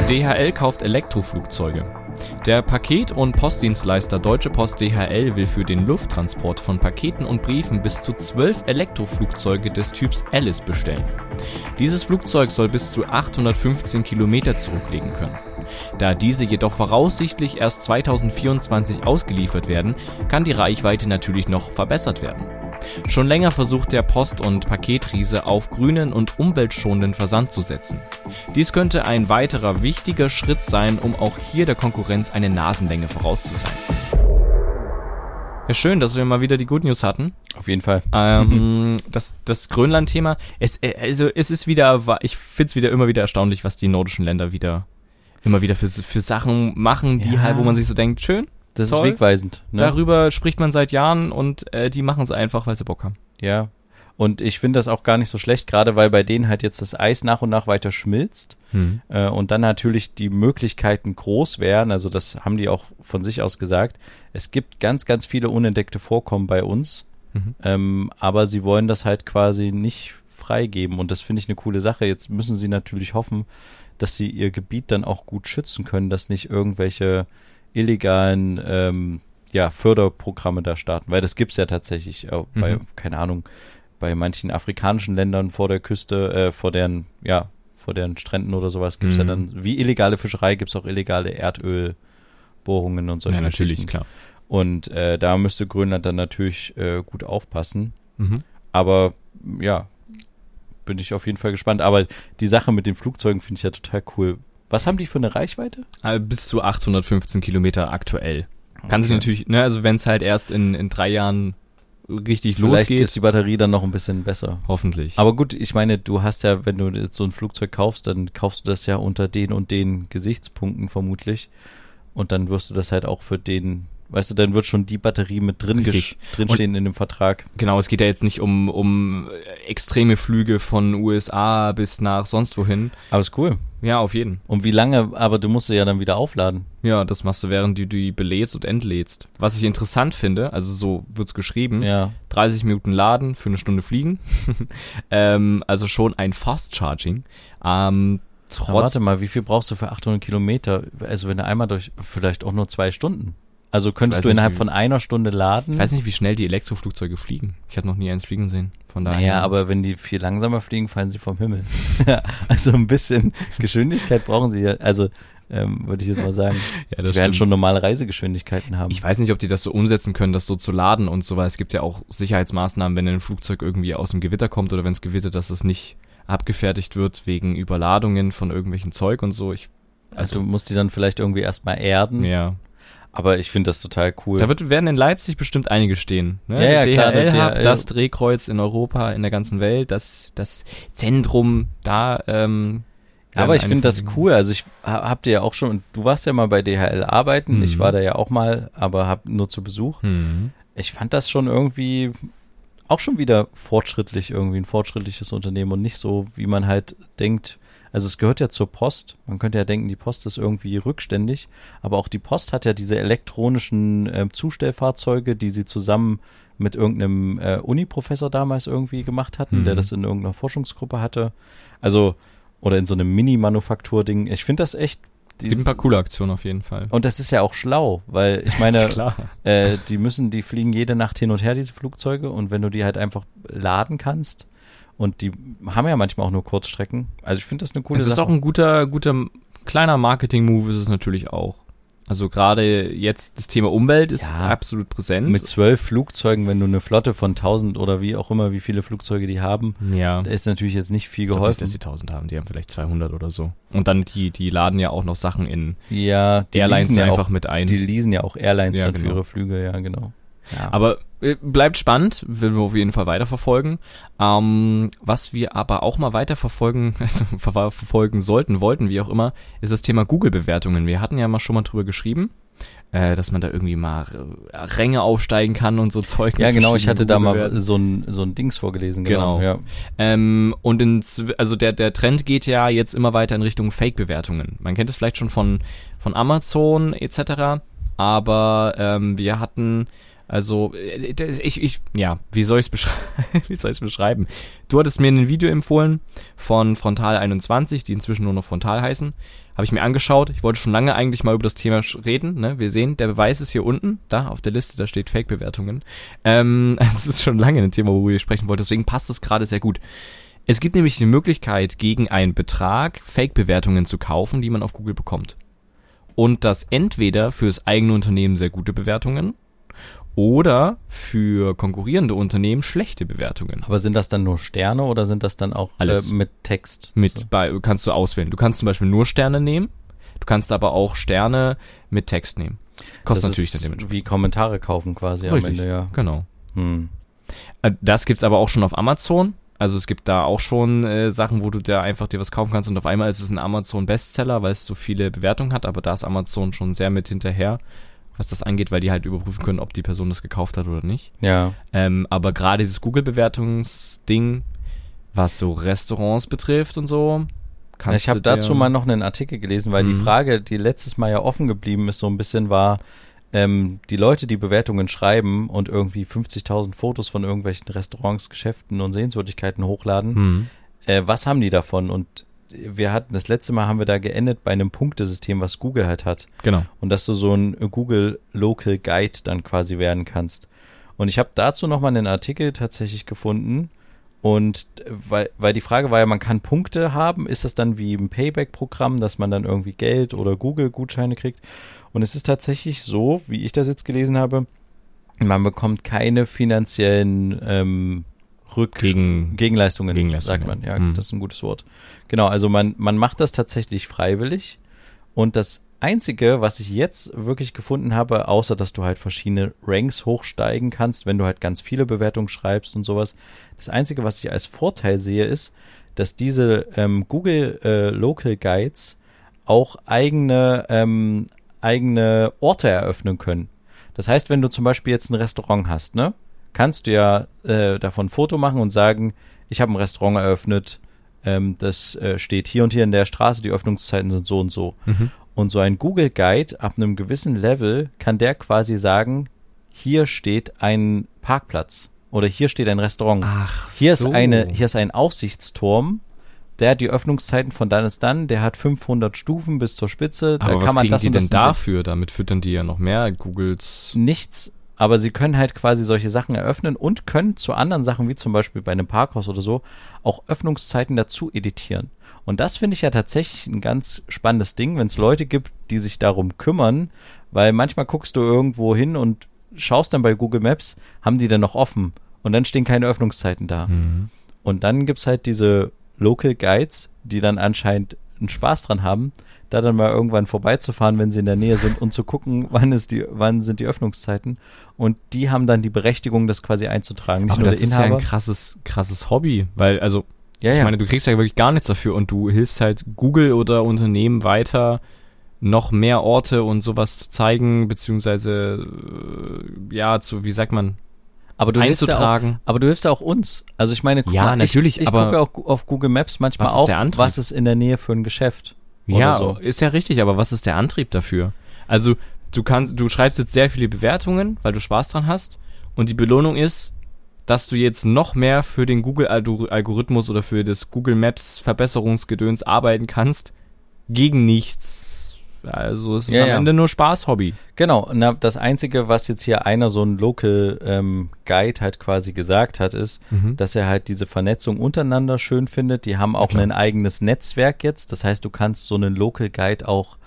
DHL kauft Elektroflugzeuge. Der Paket- und Postdienstleister Deutsche Post DHL will für den Lufttransport von Paketen und Briefen bis zu zwölf Elektroflugzeuge des Typs Alice bestellen. Dieses Flugzeug soll bis zu 815 Kilometer zurücklegen können. Da diese jedoch voraussichtlich erst 2024 ausgeliefert werden, kann die Reichweite natürlich noch verbessert werden. Schon länger versucht der Post- und Paketriese auf grünen und umweltschonenden Versand zu setzen. Dies könnte ein weiterer wichtiger Schritt sein, um auch hier der Konkurrenz eine Nasenlänge voraus zu sein. Ja, schön, dass wir mal wieder die Good News hatten. Auf jeden Fall. Ähm, das das Grönland-Thema, es, äh, also es ist wieder, ich find's wieder immer wieder erstaunlich, was die nordischen Länder wieder immer wieder für, für Sachen machen, die Ja. halt, wo man sich so denkt, schön, Das Toll. ist wegweisend. Ne? darüber spricht man seit Jahren und äh, die machen es einfach, weil sie Bock haben. Ja. Und ich finde das auch gar nicht so schlecht, gerade weil bei denen halt jetzt das Eis nach und nach weiter schmilzt äh, und dann natürlich die Möglichkeiten groß wären. Also das haben die auch von sich aus gesagt. Es gibt ganz, ganz viele unentdeckte Vorkommen bei uns, Mhm. ähm, aber sie wollen das halt quasi nicht freigeben und das finde ich eine coole Sache. Jetzt müssen sie natürlich hoffen, dass sie ihr Gebiet dann auch gut schützen können, dass nicht irgendwelche illegalen ähm, ja, Förderprogramme da starten, weil das gibt's ja tatsächlich äh, bei, Mhm. keine Ahnung, bei manchen afrikanischen Ländern vor der Küste, äh, vor deren, ja, vor deren Stränden oder sowas gibt's ja Mhm. dann, wie illegale Fischerei gibt's auch illegale Erdölbohrungen und solche Ja, natürlich, klar. Und äh, da müsste Grönland dann natürlich äh, gut aufpassen. Mhm. Aber ja, bin ich auf jeden Fall gespannt. Aber die Sache mit den Flugzeugen finde ich ja total cool. Was haben die für eine Reichweite? Äh, bis zu 815 Kilometer aktuell. Kann sich Okay. natürlich, ne, also wenn es halt erst in, in drei Jahren richtig Vielleicht losgeht, ist die Batterie dann noch ein bisschen besser. hoffentlich. Aber gut, ich meine, du hast ja, wenn du jetzt so ein Flugzeug kaufst, dann kaufst du das ja unter den und den Gesichtspunkten vermutlich. Und dann wirst du das halt auch für den, weißt du, dann wird schon die Batterie mit drin, drinstehen in dem Vertrag. Genau, es geht ja jetzt nicht um, um extreme Flüge von USA bis nach sonst wohin. Aber ist cool. Ja, auf jeden. Und wie lange, aber du musst sie ja dann wieder aufladen. Ja, das machst du, während du die belädst und entlädst. Was ich interessant finde, also so wird's geschrieben, Ja. 30 Minuten laden, für eine Stunde fliegen. ähm, also schon ein Fast Charging. Ähm, trotz, warte mal, wie viel brauchst du für 800 Kilometer? Also wenn du einmal durch, vielleicht auch nur zwei Stunden. Also könntest du innerhalb wie- von einer Stunde laden? ich weiß nicht, wie schnell die Elektroflugzeuge fliegen. Ich habe noch nie eins fliegen sehen. Von daher. Naja, aber wenn die viel langsamer fliegen, fallen sie vom Himmel. also ein bisschen Geschwindigkeit brauchen sie ja. Also ähm, würde ich jetzt mal sagen. ja, die werden schon normale Reisegeschwindigkeiten haben. Ich weiß nicht, ob die das so umsetzen können, das so zu laden und so, weil es gibt ja auch Sicherheitsmaßnahmen, wenn ein Flugzeug irgendwie aus dem Gewitter kommt oder wenn es gewittert, dass es nicht abgefertigt wird wegen Überladungen von irgendwelchem Zeug und so. Ich, also du musst die dann vielleicht irgendwie erstmal erden. ja. Aber ich finde das total cool. Da wird, werden in Leipzig bestimmt einige stehen. Ne? Ja, ja, der klar, DHL, der Hub, DHL. das Drehkreuz in Europa, in der ganzen Welt, das, das Zentrum da. Ähm, Aber ich finde das cool. Also ich ha- hab dir ja auch schon, du warst ja mal bei DHL arbeiten. Mhm. Ich war da ja auch mal, aber hab nur zu Besuch. Hm. Ich fand das schon irgendwie auch schon wieder fortschrittlich, irgendwie ein fortschrittliches Unternehmen und nicht so, wie man halt denkt. Also es gehört ja zur Post. Man könnte ja denken, die Post ist irgendwie rückständig, aber auch die Post hat ja diese elektronischen äh, Zustellfahrzeuge, die sie zusammen mit irgendeinem äh, Uni-Professor damals irgendwie gemacht hatten, Mhm. der das in irgendeiner Forschungsgruppe hatte. Also, oder in so einem Mini-Manufaktur-Ding. Ich finde das echt. Es gibt ein paar coole Aktionen auf jeden Fall. und das ist ja auch schlau, weil ich meine, äh, die müssen, die fliegen jede Nacht hin und her, diese Flugzeuge. Und wenn du die halt einfach laden kannst, und die haben ja manchmal auch nur Kurzstrecken. Also ich finde das eine coole es ist Sache. auch ein guter, guter kleiner Marketing-Move ist es natürlich auch. Also gerade jetzt das Thema Umwelt ist Ja. absolut präsent. mit zwölf Flugzeugen, wenn du eine Flotte von 1000 oder wie auch immer, wie viele Flugzeuge die haben, ja. da ist natürlich jetzt nicht viel Ich glaub nicht, geholfen. dass die 1000 haben, die haben vielleicht 200 oder so. Und dann die, die laden ja auch noch Sachen in ja, die Airlines leasen ja einfach auch, mit ein. die leasen ja auch Airlines Ja, dann für genau. ihre Flüge, ja, genau. Ja. Aber bleibt spannend, will wir auf jeden Fall weiterverfolgen. Ähm, was wir aber auch mal weiterverfolgen, also ver verfolgen sollten, wollten, wie auch immer, ist das Thema Google-Bewertungen. Wir hatten ja mal schon mal drüber geschrieben, äh, dass man da irgendwie mal äh, Ränge aufsteigen kann und so Zeug. ja, genau, ich hatte da mal so ein, so ein Dings vorgelesen, genau. Genau. Ja. Ähm, und ins, also der, der Trend geht ja jetzt immer weiter in Richtung Fake-Bewertungen. Man kennt es vielleicht schon von, von Amazon etc. Aber ähm, wir hatten Also, äh, ich, ich, ja, wie soll ich es ich's beschreiben? Du hattest mir ein Video empfohlen von Frontal 21, die inzwischen nur noch Frontal heißen. Habe ich mir angeschaut. Ich wollte schon lange eigentlich mal über das Thema reden. Ne? Wir sehen, der Beweis ist hier unten, da auf der Liste, da steht Fake-Bewertungen. Ähm, es ist schon lange ein Thema, worüber ich sprechen wollte, deswegen passt es gerade sehr gut. Es gibt nämlich die Möglichkeit, gegen einen Betrag Fake-Bewertungen zu kaufen, die man auf Google bekommt. Und das entweder fürs eigene Unternehmen sehr gute Bewertungen oder für konkurrierende Unternehmen schlechte Bewertungen. Aber sind das dann nur Sterne oder sind das dann auch. Äh, mit Text? Mit So. bei, kannst du auswählen. Du kannst zum Beispiel nur Sterne nehmen, du kannst aber auch Sterne mit Text nehmen. Kostet das natürlich ist dann dementsprechend. wie Kommentare kaufen quasi Richtig, am Ende, ja. genau. Hm. Äh, Das gibt's aber auch schon auf Amazon. Also es gibt da auch schon äh, Sachen, wo du da einfach dir was kaufen kannst und auf einmal ist es ein Amazon Bestseller, weil es so viele Bewertungen hat, aber da ist Amazon schon sehr mit hinterher, was das angeht, weil die halt überprüfen können, ob die Person das gekauft hat oder nicht. Ja. Ähm, aber gerade dieses Google-Bewertungsding, was so Restaurants betrifft und so, kannst ich habe dazu mal noch einen Artikel gelesen, weil die Mhm. Frage, die letztes Mal ja offen geblieben ist, so ein bisschen war, ähm, die Leute, die Bewertungen schreiben und irgendwie 50.000 Fotos von irgendwelchen Restaurants, Geschäften und Sehenswürdigkeiten hochladen, Hm. äh, was haben die davon? Und wir hatten, das letzte Mal haben wir da geendet bei einem Punktesystem, was Google halt hat. Genau. Und dass du so ein Google Local Guide dann quasi werden kannst. Und ich habe dazu nochmal einen Artikel tatsächlich gefunden. Und weil, weil die Frage war ja, man kann Punkte haben, ist das dann wie im Payback-Programm, dass man dann irgendwie Geld oder Google-Gutscheine kriegt? Und es ist tatsächlich so, wie ich das jetzt gelesen habe, man bekommt keine finanziellen ähm, Rück Gegen Gegenleistungen, Gegenleistungen, sagt man. Ja. Mhm. das ist ein gutes Wort. Genau, also man, man macht das tatsächlich freiwillig. Und das Einzige, was ich jetzt wirklich gefunden habe, außer dass du halt verschiedene Ranks hochsteigen kannst, wenn du halt ganz viele Bewertungen schreibst und sowas, das Einzige, was ich als Vorteil sehe, ist, dass diese ähm, Google äh, Local Guides auch eigene, ähm, eigene Orte eröffnen können. Das heißt, wenn du zum Beispiel jetzt ein Restaurant hast, ne, kannst du ja äh, davon ein Foto machen und sagen, ich habe ein Restaurant eröffnet, ähm, das äh, steht hier und hier in der Straße, die Öffnungszeiten sind so und so. Mhm. Und so ein Google Guide ab einem gewissen Level kann der quasi sagen, hier steht ein Parkplatz oder hier steht ein Restaurant. Ach, Hier so. ist eine, hier ist ein Aussichtsturm. Der hat die Öffnungszeiten von dann ist dann. Der hat 500 Stufen bis zur Spitze. Da Aber kann was man kriegen das die denn das dafür? Damit füttern die ja noch mehr Googles. Nichts. Aber sie können halt quasi solche Sachen eröffnen und können zu anderen Sachen, wie zum Beispiel bei einem Parkhaus oder so, auch Öffnungszeiten dazu editieren. Und das finde ich ja tatsächlich ein ganz spannendes Ding, wenn es Leute gibt, die sich darum kümmern, weil manchmal guckst du irgendwo hin und schaust dann bei Google Maps, haben die denn noch offen? Und dann stehen keine Öffnungszeiten da. Mhm. Und dann gibt's halt diese Local Guides, die dann anscheinend einen Spaß dran haben, da dann mal irgendwann vorbeizufahren, wenn sie in der Nähe sind und zu gucken, wann ist die, wann sind die Öffnungszeiten. Und die haben dann die Berechtigung, das quasi einzutragen. Nicht Aber nur das der ist ja ein krasses, krasses Hobby, weil, also, ja, ich ja. meine, du kriegst ja wirklich gar nichts dafür und du hilfst halt Google oder Unternehmen weiter, noch mehr Orte und sowas zu zeigen, beziehungsweise, äh, ja, zu, wie sagt man, aber du hilfst ja auch, einzutragen. aber du hilfst ja auch uns. Also ich meine, guck Ja, mal, natürlich, ich, ich gucke auch auf Google Maps manchmal auch, was ist in der Nähe für ein Geschäft. Ja, so. ist ja richtig, aber was ist der Antrieb dafür? Also, du kannst, du schreibst jetzt sehr viele Bewertungen, weil du Spaß dran hast, und die Belohnung ist, dass du jetzt noch mehr für den Google-Algorithmus oder für das Google Maps Verbesserungsgedöns arbeiten kannst, gegen nichts. Also, es ist Ja, am ja. Ende nur Spaß-Hobby. Genau, na, das Einzige, was jetzt hier einer so ein Local ähm, Guide halt quasi gesagt hat, ist, Mhm. dass er halt diese Vernetzung untereinander schön findet. Die haben auch klar. ein eigenes Netzwerk jetzt. Das heißt, du kannst so einen Local Guide auch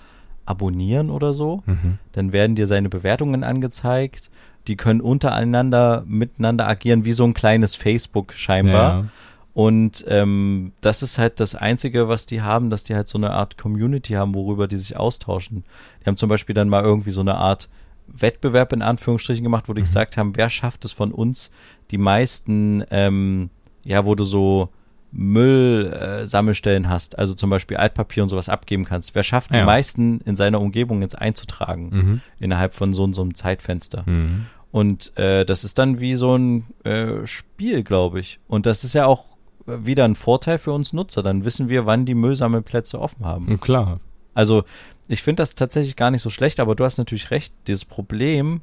abonnieren oder so. Mhm. Dann werden dir seine Bewertungen angezeigt. Die können untereinander miteinander agieren, wie so ein kleines Facebook scheinbar. Und ähm, das ist halt das Einzige, was die haben, dass die halt so eine Art Community haben, worüber die sich austauschen. Die haben zum Beispiel dann mal irgendwie so eine Art Wettbewerb in Anführungsstrichen gemacht, wo die gesagt haben, wer schafft es von uns, die meisten, ähm, ja, wo du so Müllsammelstellen äh, hast, also zum Beispiel Altpapier und sowas abgeben kannst. Wer schafft die Ja. meisten in seiner Umgebung jetzt einzutragen Mhm. innerhalb von so, so einem Zeitfenster? Mhm. Und äh, das ist dann wie so ein äh, Spiel, glaube ich. Und das ist ja auch wieder ein Vorteil für uns Nutzer. Dann wissen wir, wann die Müllsammelplätze offen haben. Und klar. Also ich finde das tatsächlich gar nicht so schlecht, aber du hast natürlich recht. Dieses Problem,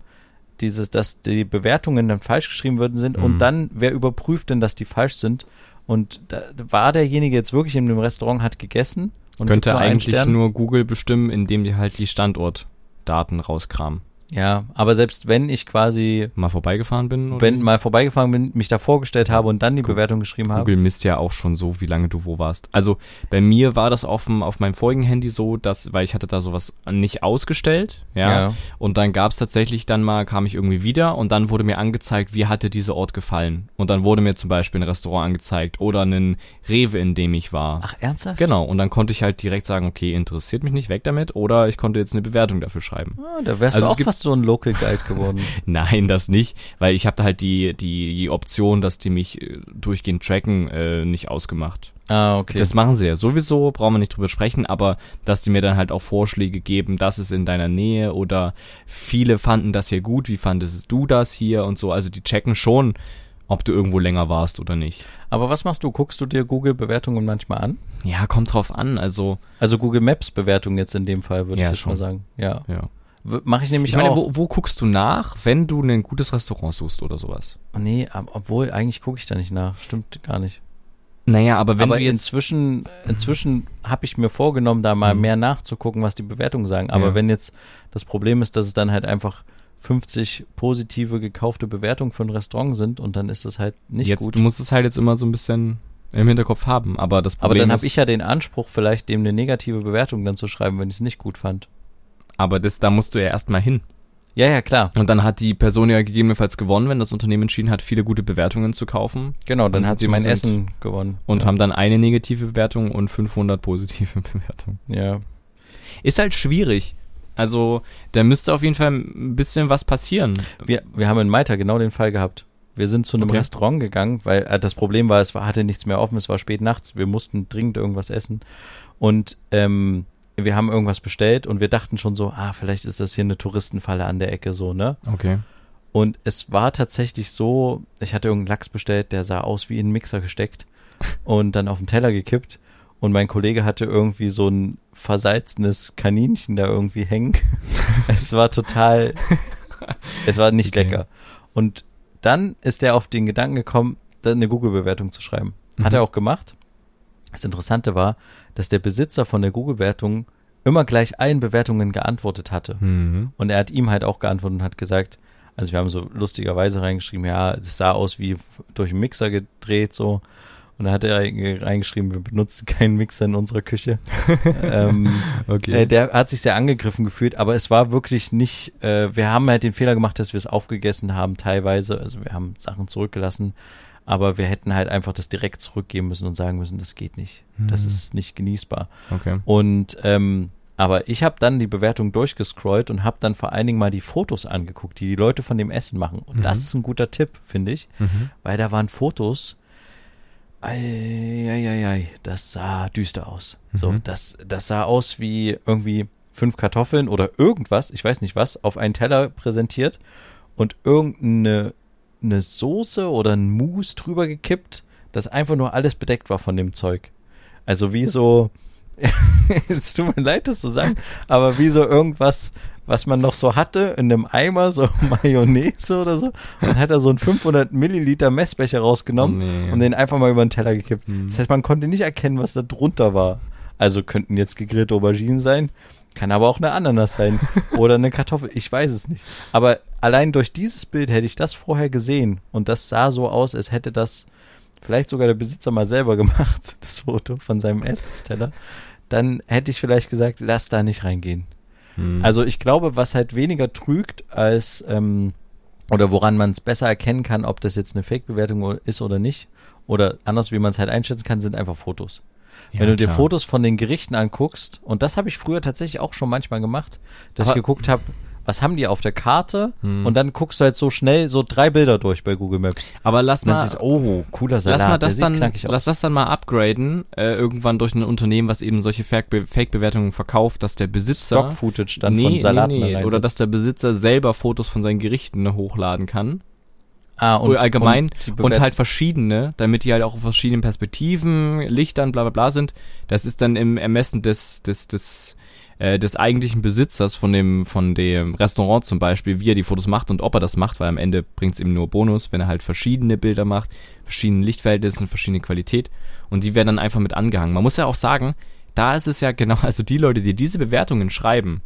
dieses, dass die Bewertungen dann falsch geschrieben worden sind Mhm. und dann, wer überprüft denn, dass die falsch sind? Und da war derjenige jetzt wirklich in dem Restaurant, hat gegessen und Könnte nur eigentlich nur Google bestimmen, indem die halt die Standortdaten rauskramen. Ja, aber selbst wenn ich quasi, Mal vorbeigefahren bin? Oder? wenn mal vorbeigefahren bin, mich da vorgestellt habe und dann die Bewertung geschrieben habe. Google misst ja auch schon so, wie lange du wo warst. Also bei mir war das auf, dem, auf meinem vorigen Handy so, dass, weil ich hatte da sowas nicht ausgestellt, ja. Ja. Und dann gab es tatsächlich dann mal, kam ich irgendwie wieder und dann wurde mir angezeigt, wie hatte dieser Ort gefallen. Und dann wurde mir zum Beispiel ein Restaurant angezeigt oder ein Rewe, in dem ich war. Ach, ernsthaft? Genau, und dann konnte ich halt direkt sagen, okay, interessiert mich nicht, weg damit, oder ich konnte jetzt eine Bewertung dafür schreiben. Ah, da wärst Also du auch gibt- fast so ein Local Guide geworden. Nein, das nicht, weil ich habe da halt die, die, die Option, dass die mich äh, durchgehend tracken, äh, nicht ausgemacht. ah, okay. Das machen sie ja sowieso, brauchen wir nicht drüber sprechen, aber dass die mir dann halt auch Vorschläge geben, das ist in deiner Nähe oder viele fanden das hier gut, wie fandest du das hier und so, also die checken schon, ob du irgendwo länger warst oder nicht. aber was machst du? Guckst du dir Google-Bewertungen manchmal an? Ja, kommt drauf an, also, Also Google Maps-Bewertungen jetzt in dem Fall, würde Ja, ich jetzt schon. mal sagen. Ja. ja. Mache ich nämlich Ich meine, auch. wo, wo guckst du nach, wenn du ein gutes Restaurant suchst oder sowas? Oh, nee, ab- obwohl, eigentlich gucke ich da nicht nach. Stimmt gar nicht. Naja, aber wenn aber du jetzt inzwischen, inzwischen habe ich mir vorgenommen, da mal Mhm. mehr nachzugucken, was die Bewertungen sagen. Aber Ja. wenn jetzt das Problem ist, dass es dann halt einfach 50 positive gekaufte Bewertungen für ein Restaurant sind und dann ist das halt nicht jetzt, gut. du musst es halt jetzt immer so ein bisschen im Hinterkopf haben, aber das Aber Problem dann ist, habe ich ja den Anspruch, vielleicht dem eine negative Bewertung dann zu schreiben, wenn ich es nicht gut fand. Aber das, da musst du ja erstmal hin. Ja, ja, klar. Und dann hat die Person ja gegebenenfalls gewonnen, wenn das Unternehmen entschieden hat, viele gute Bewertungen zu kaufen Genau, dann hat sie mein Essen gewonnen. und ja. haben dann eine negative Bewertung und 500 positive Bewertungen. Ja. Ist halt schwierig. Also, da müsste auf jeden Fall ein bisschen was passieren. Wir, wir haben in Malta genau den Fall gehabt. Wir sind zu einem Okay. Restaurant gegangen, weil äh, das Problem war, es war, hatte nichts mehr offen, es war spät nachts, wir mussten dringend irgendwas essen. Und ähm, wir haben irgendwas bestellt und wir dachten schon so, ah, vielleicht ist das hier eine Touristenfalle an der Ecke so, ne? Okay. Und es war tatsächlich so, ich hatte irgendeinen Lachs bestellt, der sah aus wie in einen Mixer gesteckt und dann auf den Teller gekippt. Und mein Kollege hatte irgendwie so ein versalzenes Kaninchen da irgendwie hängen. es war total, es war nicht Okay. lecker. Und dann ist er auf den Gedanken gekommen, da eine Google-Bewertung zu schreiben. Hat Mhm. er auch gemacht. Das Interessante war, dass der Besitzer von der Google-Bewertung immer gleich allen Bewertungen geantwortet hatte. Mhm. Und er hat ihm halt auch geantwortet und hat gesagt, also wir haben so lustigerweise reingeschrieben, ja, es sah aus wie durch einen Mixer gedreht so. Und dann hat er reinge- reingeschrieben, wir benutzen keinen Mixer in unserer Küche. ähm, Okay. äh, der hat sich sehr angegriffen gefühlt, aber es war wirklich nicht, äh, wir haben halt den Fehler gemacht, dass wir es aufgegessen haben teilweise. Also wir haben Sachen zurückgelassen, aber wir hätten halt einfach das direkt zurückgeben müssen und sagen müssen, das geht nicht. Das Mhm. ist nicht genießbar. okay. Und ähm, aber ich habe dann die Bewertung durchgescrollt und habe dann vor allen Dingen mal die Fotos angeguckt, die die Leute von dem Essen machen. Und Mhm. das ist ein guter Tipp, finde ich, Mhm. weil da waren Fotos. Eieiei, das sah düster aus. So, Mhm. das, das sah aus wie irgendwie fünf Kartoffeln oder irgendwas, ich weiß nicht was, auf einen Teller präsentiert und irgendeine eine Soße oder ein Mousse drüber gekippt, dass einfach nur alles bedeckt war von dem Zeug. Also wie so, es tut mir leid, das zu sagen, aber wie so irgendwas, was man noch so hatte in einem Eimer, so Mayonnaise oder so. Und hat er so einen 500 Milliliter Messbecher rausgenommen Oh, nee. und den einfach mal über den Teller gekippt. Mhm. Das heißt, man konnte nicht erkennen, was da drunter war. Also könnten jetzt gegrillte Auberginen sein, kann aber auch eine Ananas sein oder eine Kartoffel. Ich weiß es nicht. Aber allein durch dieses Bild hätte ich das vorher gesehen und das sah so aus, als hätte das vielleicht sogar der Besitzer mal selber gemacht, das Foto von seinem Essensteller. Dann hätte ich vielleicht gesagt, lass da nicht reingehen. Mhm. Also ich glaube, was halt weniger trügt als ähm, oder woran man es besser erkennen kann, ob das jetzt eine Fake-Bewertung ist oder nicht, oder anders, wie man es halt einschätzen kann, sind einfach Fotos. Ja, Wenn du dir klar. Fotos von den Gerichten anguckst, und das habe ich früher tatsächlich auch schon manchmal gemacht, dass Aber- ich geguckt habe, was haben die auf der Karte, Hm. und dann guckst du halt so schnell so drei Bilder durch bei Google Maps. Aber lass mal, du, oh, cooler Salat, lass mal das dann, lass das dann mal upgraden, äh, irgendwann durch ein Unternehmen, was eben solche Fake- Fake-Bewertungen verkauft, dass der Besitzer Stock-Footage dann von Salaten nee, nee. oder dass der Besitzer selber Fotos von seinen Gerichten hochladen kann ah, oder allgemein und, Bewert- halt verschiedene, damit die halt auch auf verschiedenen Perspektiven, Lichtern, bla bla bla sind. Das ist dann im Ermessen des des des äh, des eigentlichen Besitzers von dem, von dem Restaurant zum Beispiel, wie er die Fotos macht und ob er das macht, weil am Ende bringt es ihm nur Bonus, wenn er halt verschiedene Bilder macht, verschiedene Lichtverhältnisse, verschiedene Qualität und die werden dann einfach mit angehangen. Man muss ja auch sagen, da ist es ja genau, also die Leute, die diese Bewertungen schreiben,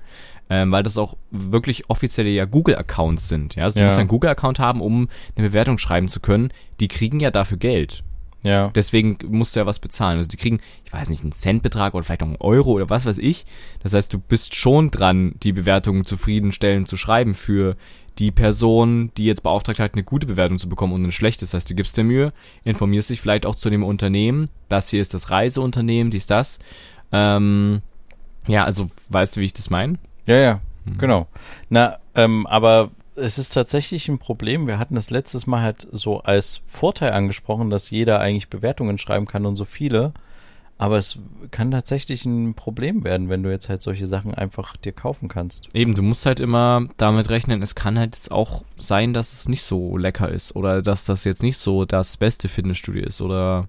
ähm, weil das auch wirklich offizielle ja Google-Accounts sind. Ja? Also du Ja. musst einen Google-Account haben, um eine Bewertung schreiben zu können. Die kriegen ja dafür Geld. Ja. Deswegen musst du ja was bezahlen. Also die kriegen, ich weiß nicht, einen Centbetrag oder vielleicht auch einen Euro oder was weiß ich. Das heißt, du bist schon dran, die Bewertungen zufriedenstellend zu schreiben für die Person, die jetzt beauftragt hat, eine gute Bewertung zu bekommen und eine schlechte. Das heißt, du gibst dir Mühe, informierst dich vielleicht auch zu dem Unternehmen. Das hier ist das Reiseunternehmen, dies, das. Ähm, ja, also weißt du, wie ich das meine? Ja, ja, Mhm. genau. Na, ähm, aber es ist tatsächlich ein Problem. Wir hatten das letztes Mal halt so als Vorteil angesprochen, dass jeder eigentlich Bewertungen schreiben kann und so viele. Aber es kann tatsächlich ein Problem werden, wenn du jetzt halt solche Sachen einfach dir kaufen kannst. Eben, du musst halt immer damit rechnen, es kann halt jetzt auch sein, dass es nicht so lecker ist oder dass das jetzt nicht so das beste Fitnessstudio ist oder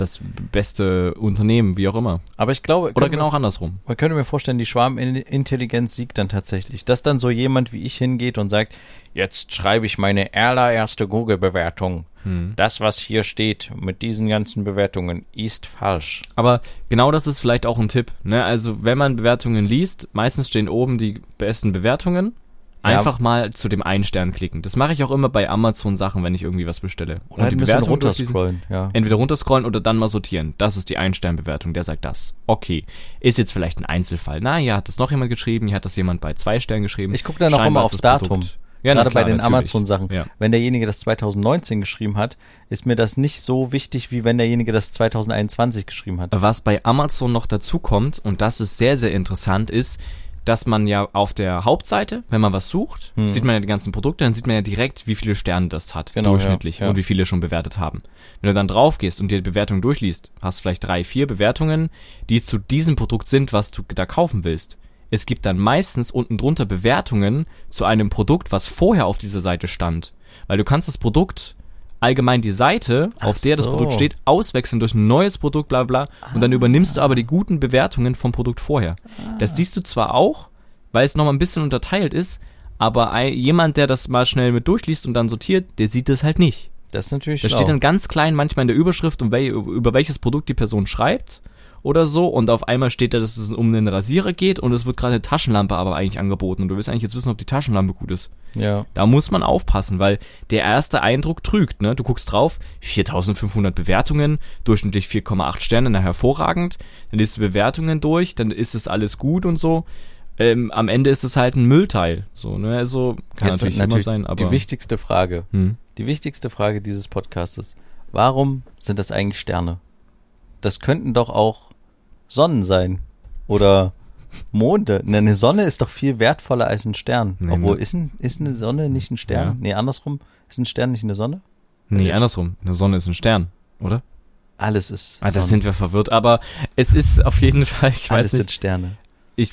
das beste Unternehmen, wie auch immer. Aber ich glaube, Oder genau mir, andersrum. man könnte mir vorstellen, die Schwarmintelligenz siegt dann tatsächlich. Dass dann so jemand wie ich hingeht und sagt, jetzt schreibe ich meine allererste Google-Bewertung. Hm. Das, was hier steht mit diesen ganzen Bewertungen, ist falsch. Aber genau das ist vielleicht auch ein Tipp. Ne? Also wenn man Bewertungen liest, meistens stehen oben die besten Bewertungen. Ja. Einfach mal zu dem einen Stern klicken. Das mache ich auch immer bei Amazon-Sachen, wenn ich irgendwie was bestelle. Oder halt die ein bisschen Bewertungen durchlesen. runterscrollen, ja. Entweder runterscrollen oder dann mal sortieren. Das ist die Ein-Stern-Bewertung, der sagt das. Okay. Ist jetzt vielleicht ein Einzelfall. Na, hier hat das noch jemand geschrieben, hier hat das jemand bei zwei Sternen geschrieben. Ich gucke dann auch immer aufs das Datum. Produkt- Ja, Gerade klar, bei den. Amazon-Sachen. Ja. Wenn derjenige das 2019 geschrieben hat, ist mir das nicht so wichtig, wie wenn derjenige das 2021 geschrieben hat. Was bei Amazon noch dazu kommt, und das ist sehr, sehr interessant, ist, dass man ja auf der Hauptseite, wenn man was sucht, sieht man ja die ganzen Produkte, dann sieht man ja direkt, wie viele Sterne das hat, Genau, durchschnittlich, ja, ja. und wie viele schon bewertet haben. Wenn du dann drauf gehst und dir die Bewertung durchliest, hast vielleicht drei, vier Bewertungen, die zu diesem Produkt sind, was du da kaufen willst. Es gibt dann meistens unten drunter Bewertungen zu einem Produkt, was vorher auf dieser Seite stand. Weil du kannst das Produkt allgemein die Seite, auf Ach der das so. Produkt steht, auswechseln durch ein neues Produkt, bla bla. Und dann übernimmst du aber die guten Bewertungen vom Produkt vorher. Das siehst du zwar auch, weil es nochmal ein bisschen unterteilt ist, aber ein, jemand, der das mal schnell mit durchliest und dann sortiert, der sieht das halt nicht. Das ist natürlich Da steht dann ganz klein manchmal in der Überschrift, um wel, über welches Produkt die Person schreibt oder so. Und auf einmal steht da, dass es um einen Rasierer geht und es wird gerade eine Taschenlampe aber eigentlich angeboten. Und du willst eigentlich jetzt wissen, ob die Taschenlampe gut ist. ja. Da muss man aufpassen, weil der erste Eindruck trügt. Ne? Du guckst drauf, 4500 Bewertungen, durchschnittlich 4,8 Sterne, na hervorragend. Dann liest du Bewertungen durch, dann ist es alles gut und so. Ähm, am Ende ist es halt ein Müllteil. So, ne? Also kann Jetzt natürlich, immer sein, aber. die wichtigste Frage. hm. Die wichtigste Frage dieses Podcastes. Warum sind das eigentlich Sterne? Das könnten doch auch Sonnen sein. Oder Monde. Ne, Eine Sonne ist doch viel wertvoller als ein Stern. Nee, Obwohl, ne. ist, ein, ist eine Sonne nicht ein Stern? Ja. Nee, andersrum. Ist ein Stern nicht eine Sonne? Nee, Ja, andersrum. Eine Sonne ist ein Stern, oder? Alles ist Ah, das sind wir verwirrt, aber es ist auf jeden Fall, ich Alles weiß sind nicht. Sterne. Ich,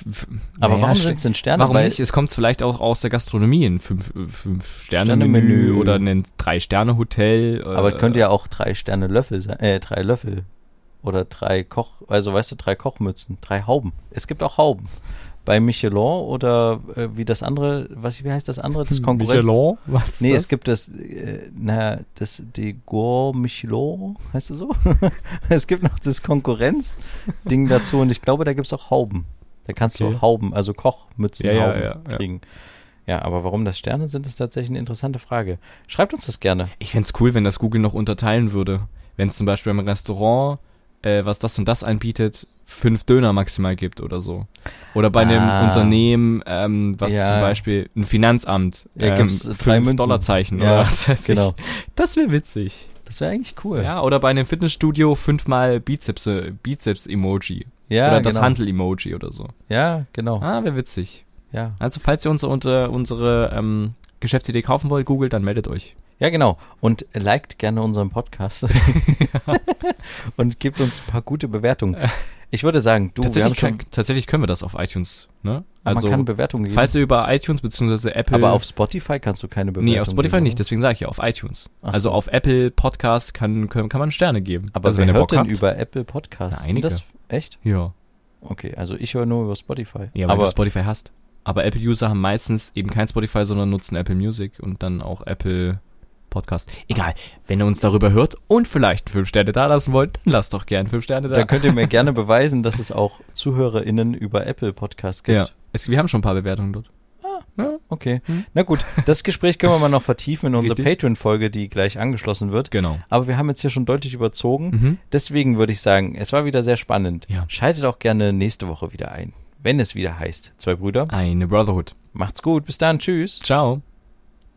Aber naja, warum sind es denn Sterne? Warum nicht? Es kommt vielleicht auch aus der Gastronomie ein fünf, äh, fünf. Menü oder ein drei Sterne Hotel. Äh, Aber es könnte ja auch drei Sterne Löffel sein, äh, drei Löffel. Oder drei Koch, also weißt du, drei Kochmützen, drei Hauben. Es gibt auch Hauben. Bei Michelin oder äh, wie das andere, was, wie heißt das andere? Das Konkurrenz. Michelin? Was Nee, das? es gibt das, äh, na, das, die Gour Michelin, heißt das so? es gibt noch das Konkurrenz-Ding dazu und ich glaube, da gibt's auch Hauben. Da kannst Okay. du Hauben, also Kochmützen Ja, Hauben ja, ja. kriegen. Ja, aber warum das Sterne sind, ist tatsächlich eine interessante Frage. Schreibt uns das gerne. Ich fänd's cool, wenn das Google noch unterteilen würde. Wenn es zum Beispiel im Restaurant, äh, was das und das anbietet, fünf Döner maximal gibt oder so. Oder bei einem Ah. Unternehmen, ähm, was Ja. zum Beispiel ein Finanzamt, Ja, ähm, gibt's drei fünf. Dollarzeichen Ja, oder was weiß genau. ich. Das wäre witzig. Das wäre eigentlich cool. Ja, oder bei einem Fitnessstudio fünfmal Bizeps, äh, Bizeps-Emoji. Ja, oder das genau. Handel-Emoji oder so. Ja, genau. Ah, wäre witzig. Ja. Also, falls ihr uns unter unsere ähm, Geschäftsidee kaufen wollt, googelt, dann meldet euch. Ja, genau. Und liked gerne unseren Podcast. und gebt uns ein paar gute Bewertungen. Ich würde sagen, du, tatsächlich, kann, tatsächlich können wir das auf iTunes, ne? man Also, kann Bewertungen geben. falls ihr über iTunes bzw. Apple... aber auf Spotify kannst du keine Bewertungen Nee, auf Spotify geben, nicht, deswegen sage ich ja auf iTunes. Ach also so. auf Apple Podcast kann, kann, kann man Sterne geben. Aber also, wer hört denn über Apple Podcasts? Sind einige. das echt? Ja. Okay, also ich höre nur über Spotify. Ja, weil aber du Spotify hast. Aber Apple-User haben meistens eben kein Spotify, sondern nutzen Apple Music und dann auch Apple Podcast. Egal, wenn ihr uns darüber hört und vielleicht 5 Sterne da lassen wollt, dann lasst doch gern 5 Sterne da. da könnt ihr mir gerne beweisen, dass es auch ZuhörerInnen über Apple Podcast gibt. ja, es, wir haben schon ein paar Bewertungen dort. Okay. Hm. Na gut, das Gespräch können wir mal noch vertiefen in unserer. Patreon-Folge, die gleich angeschlossen wird. Genau. Aber wir haben jetzt hier schon deutlich überzogen. Mhm. Deswegen würde ich sagen, es war wieder sehr spannend. Ja. Schaltet auch gerne nächste Woche wieder ein, wenn es wieder heißt. Zwei Brüder. Eine Brotherhood. Macht's gut. Bis dann. Tschüss. Ciao.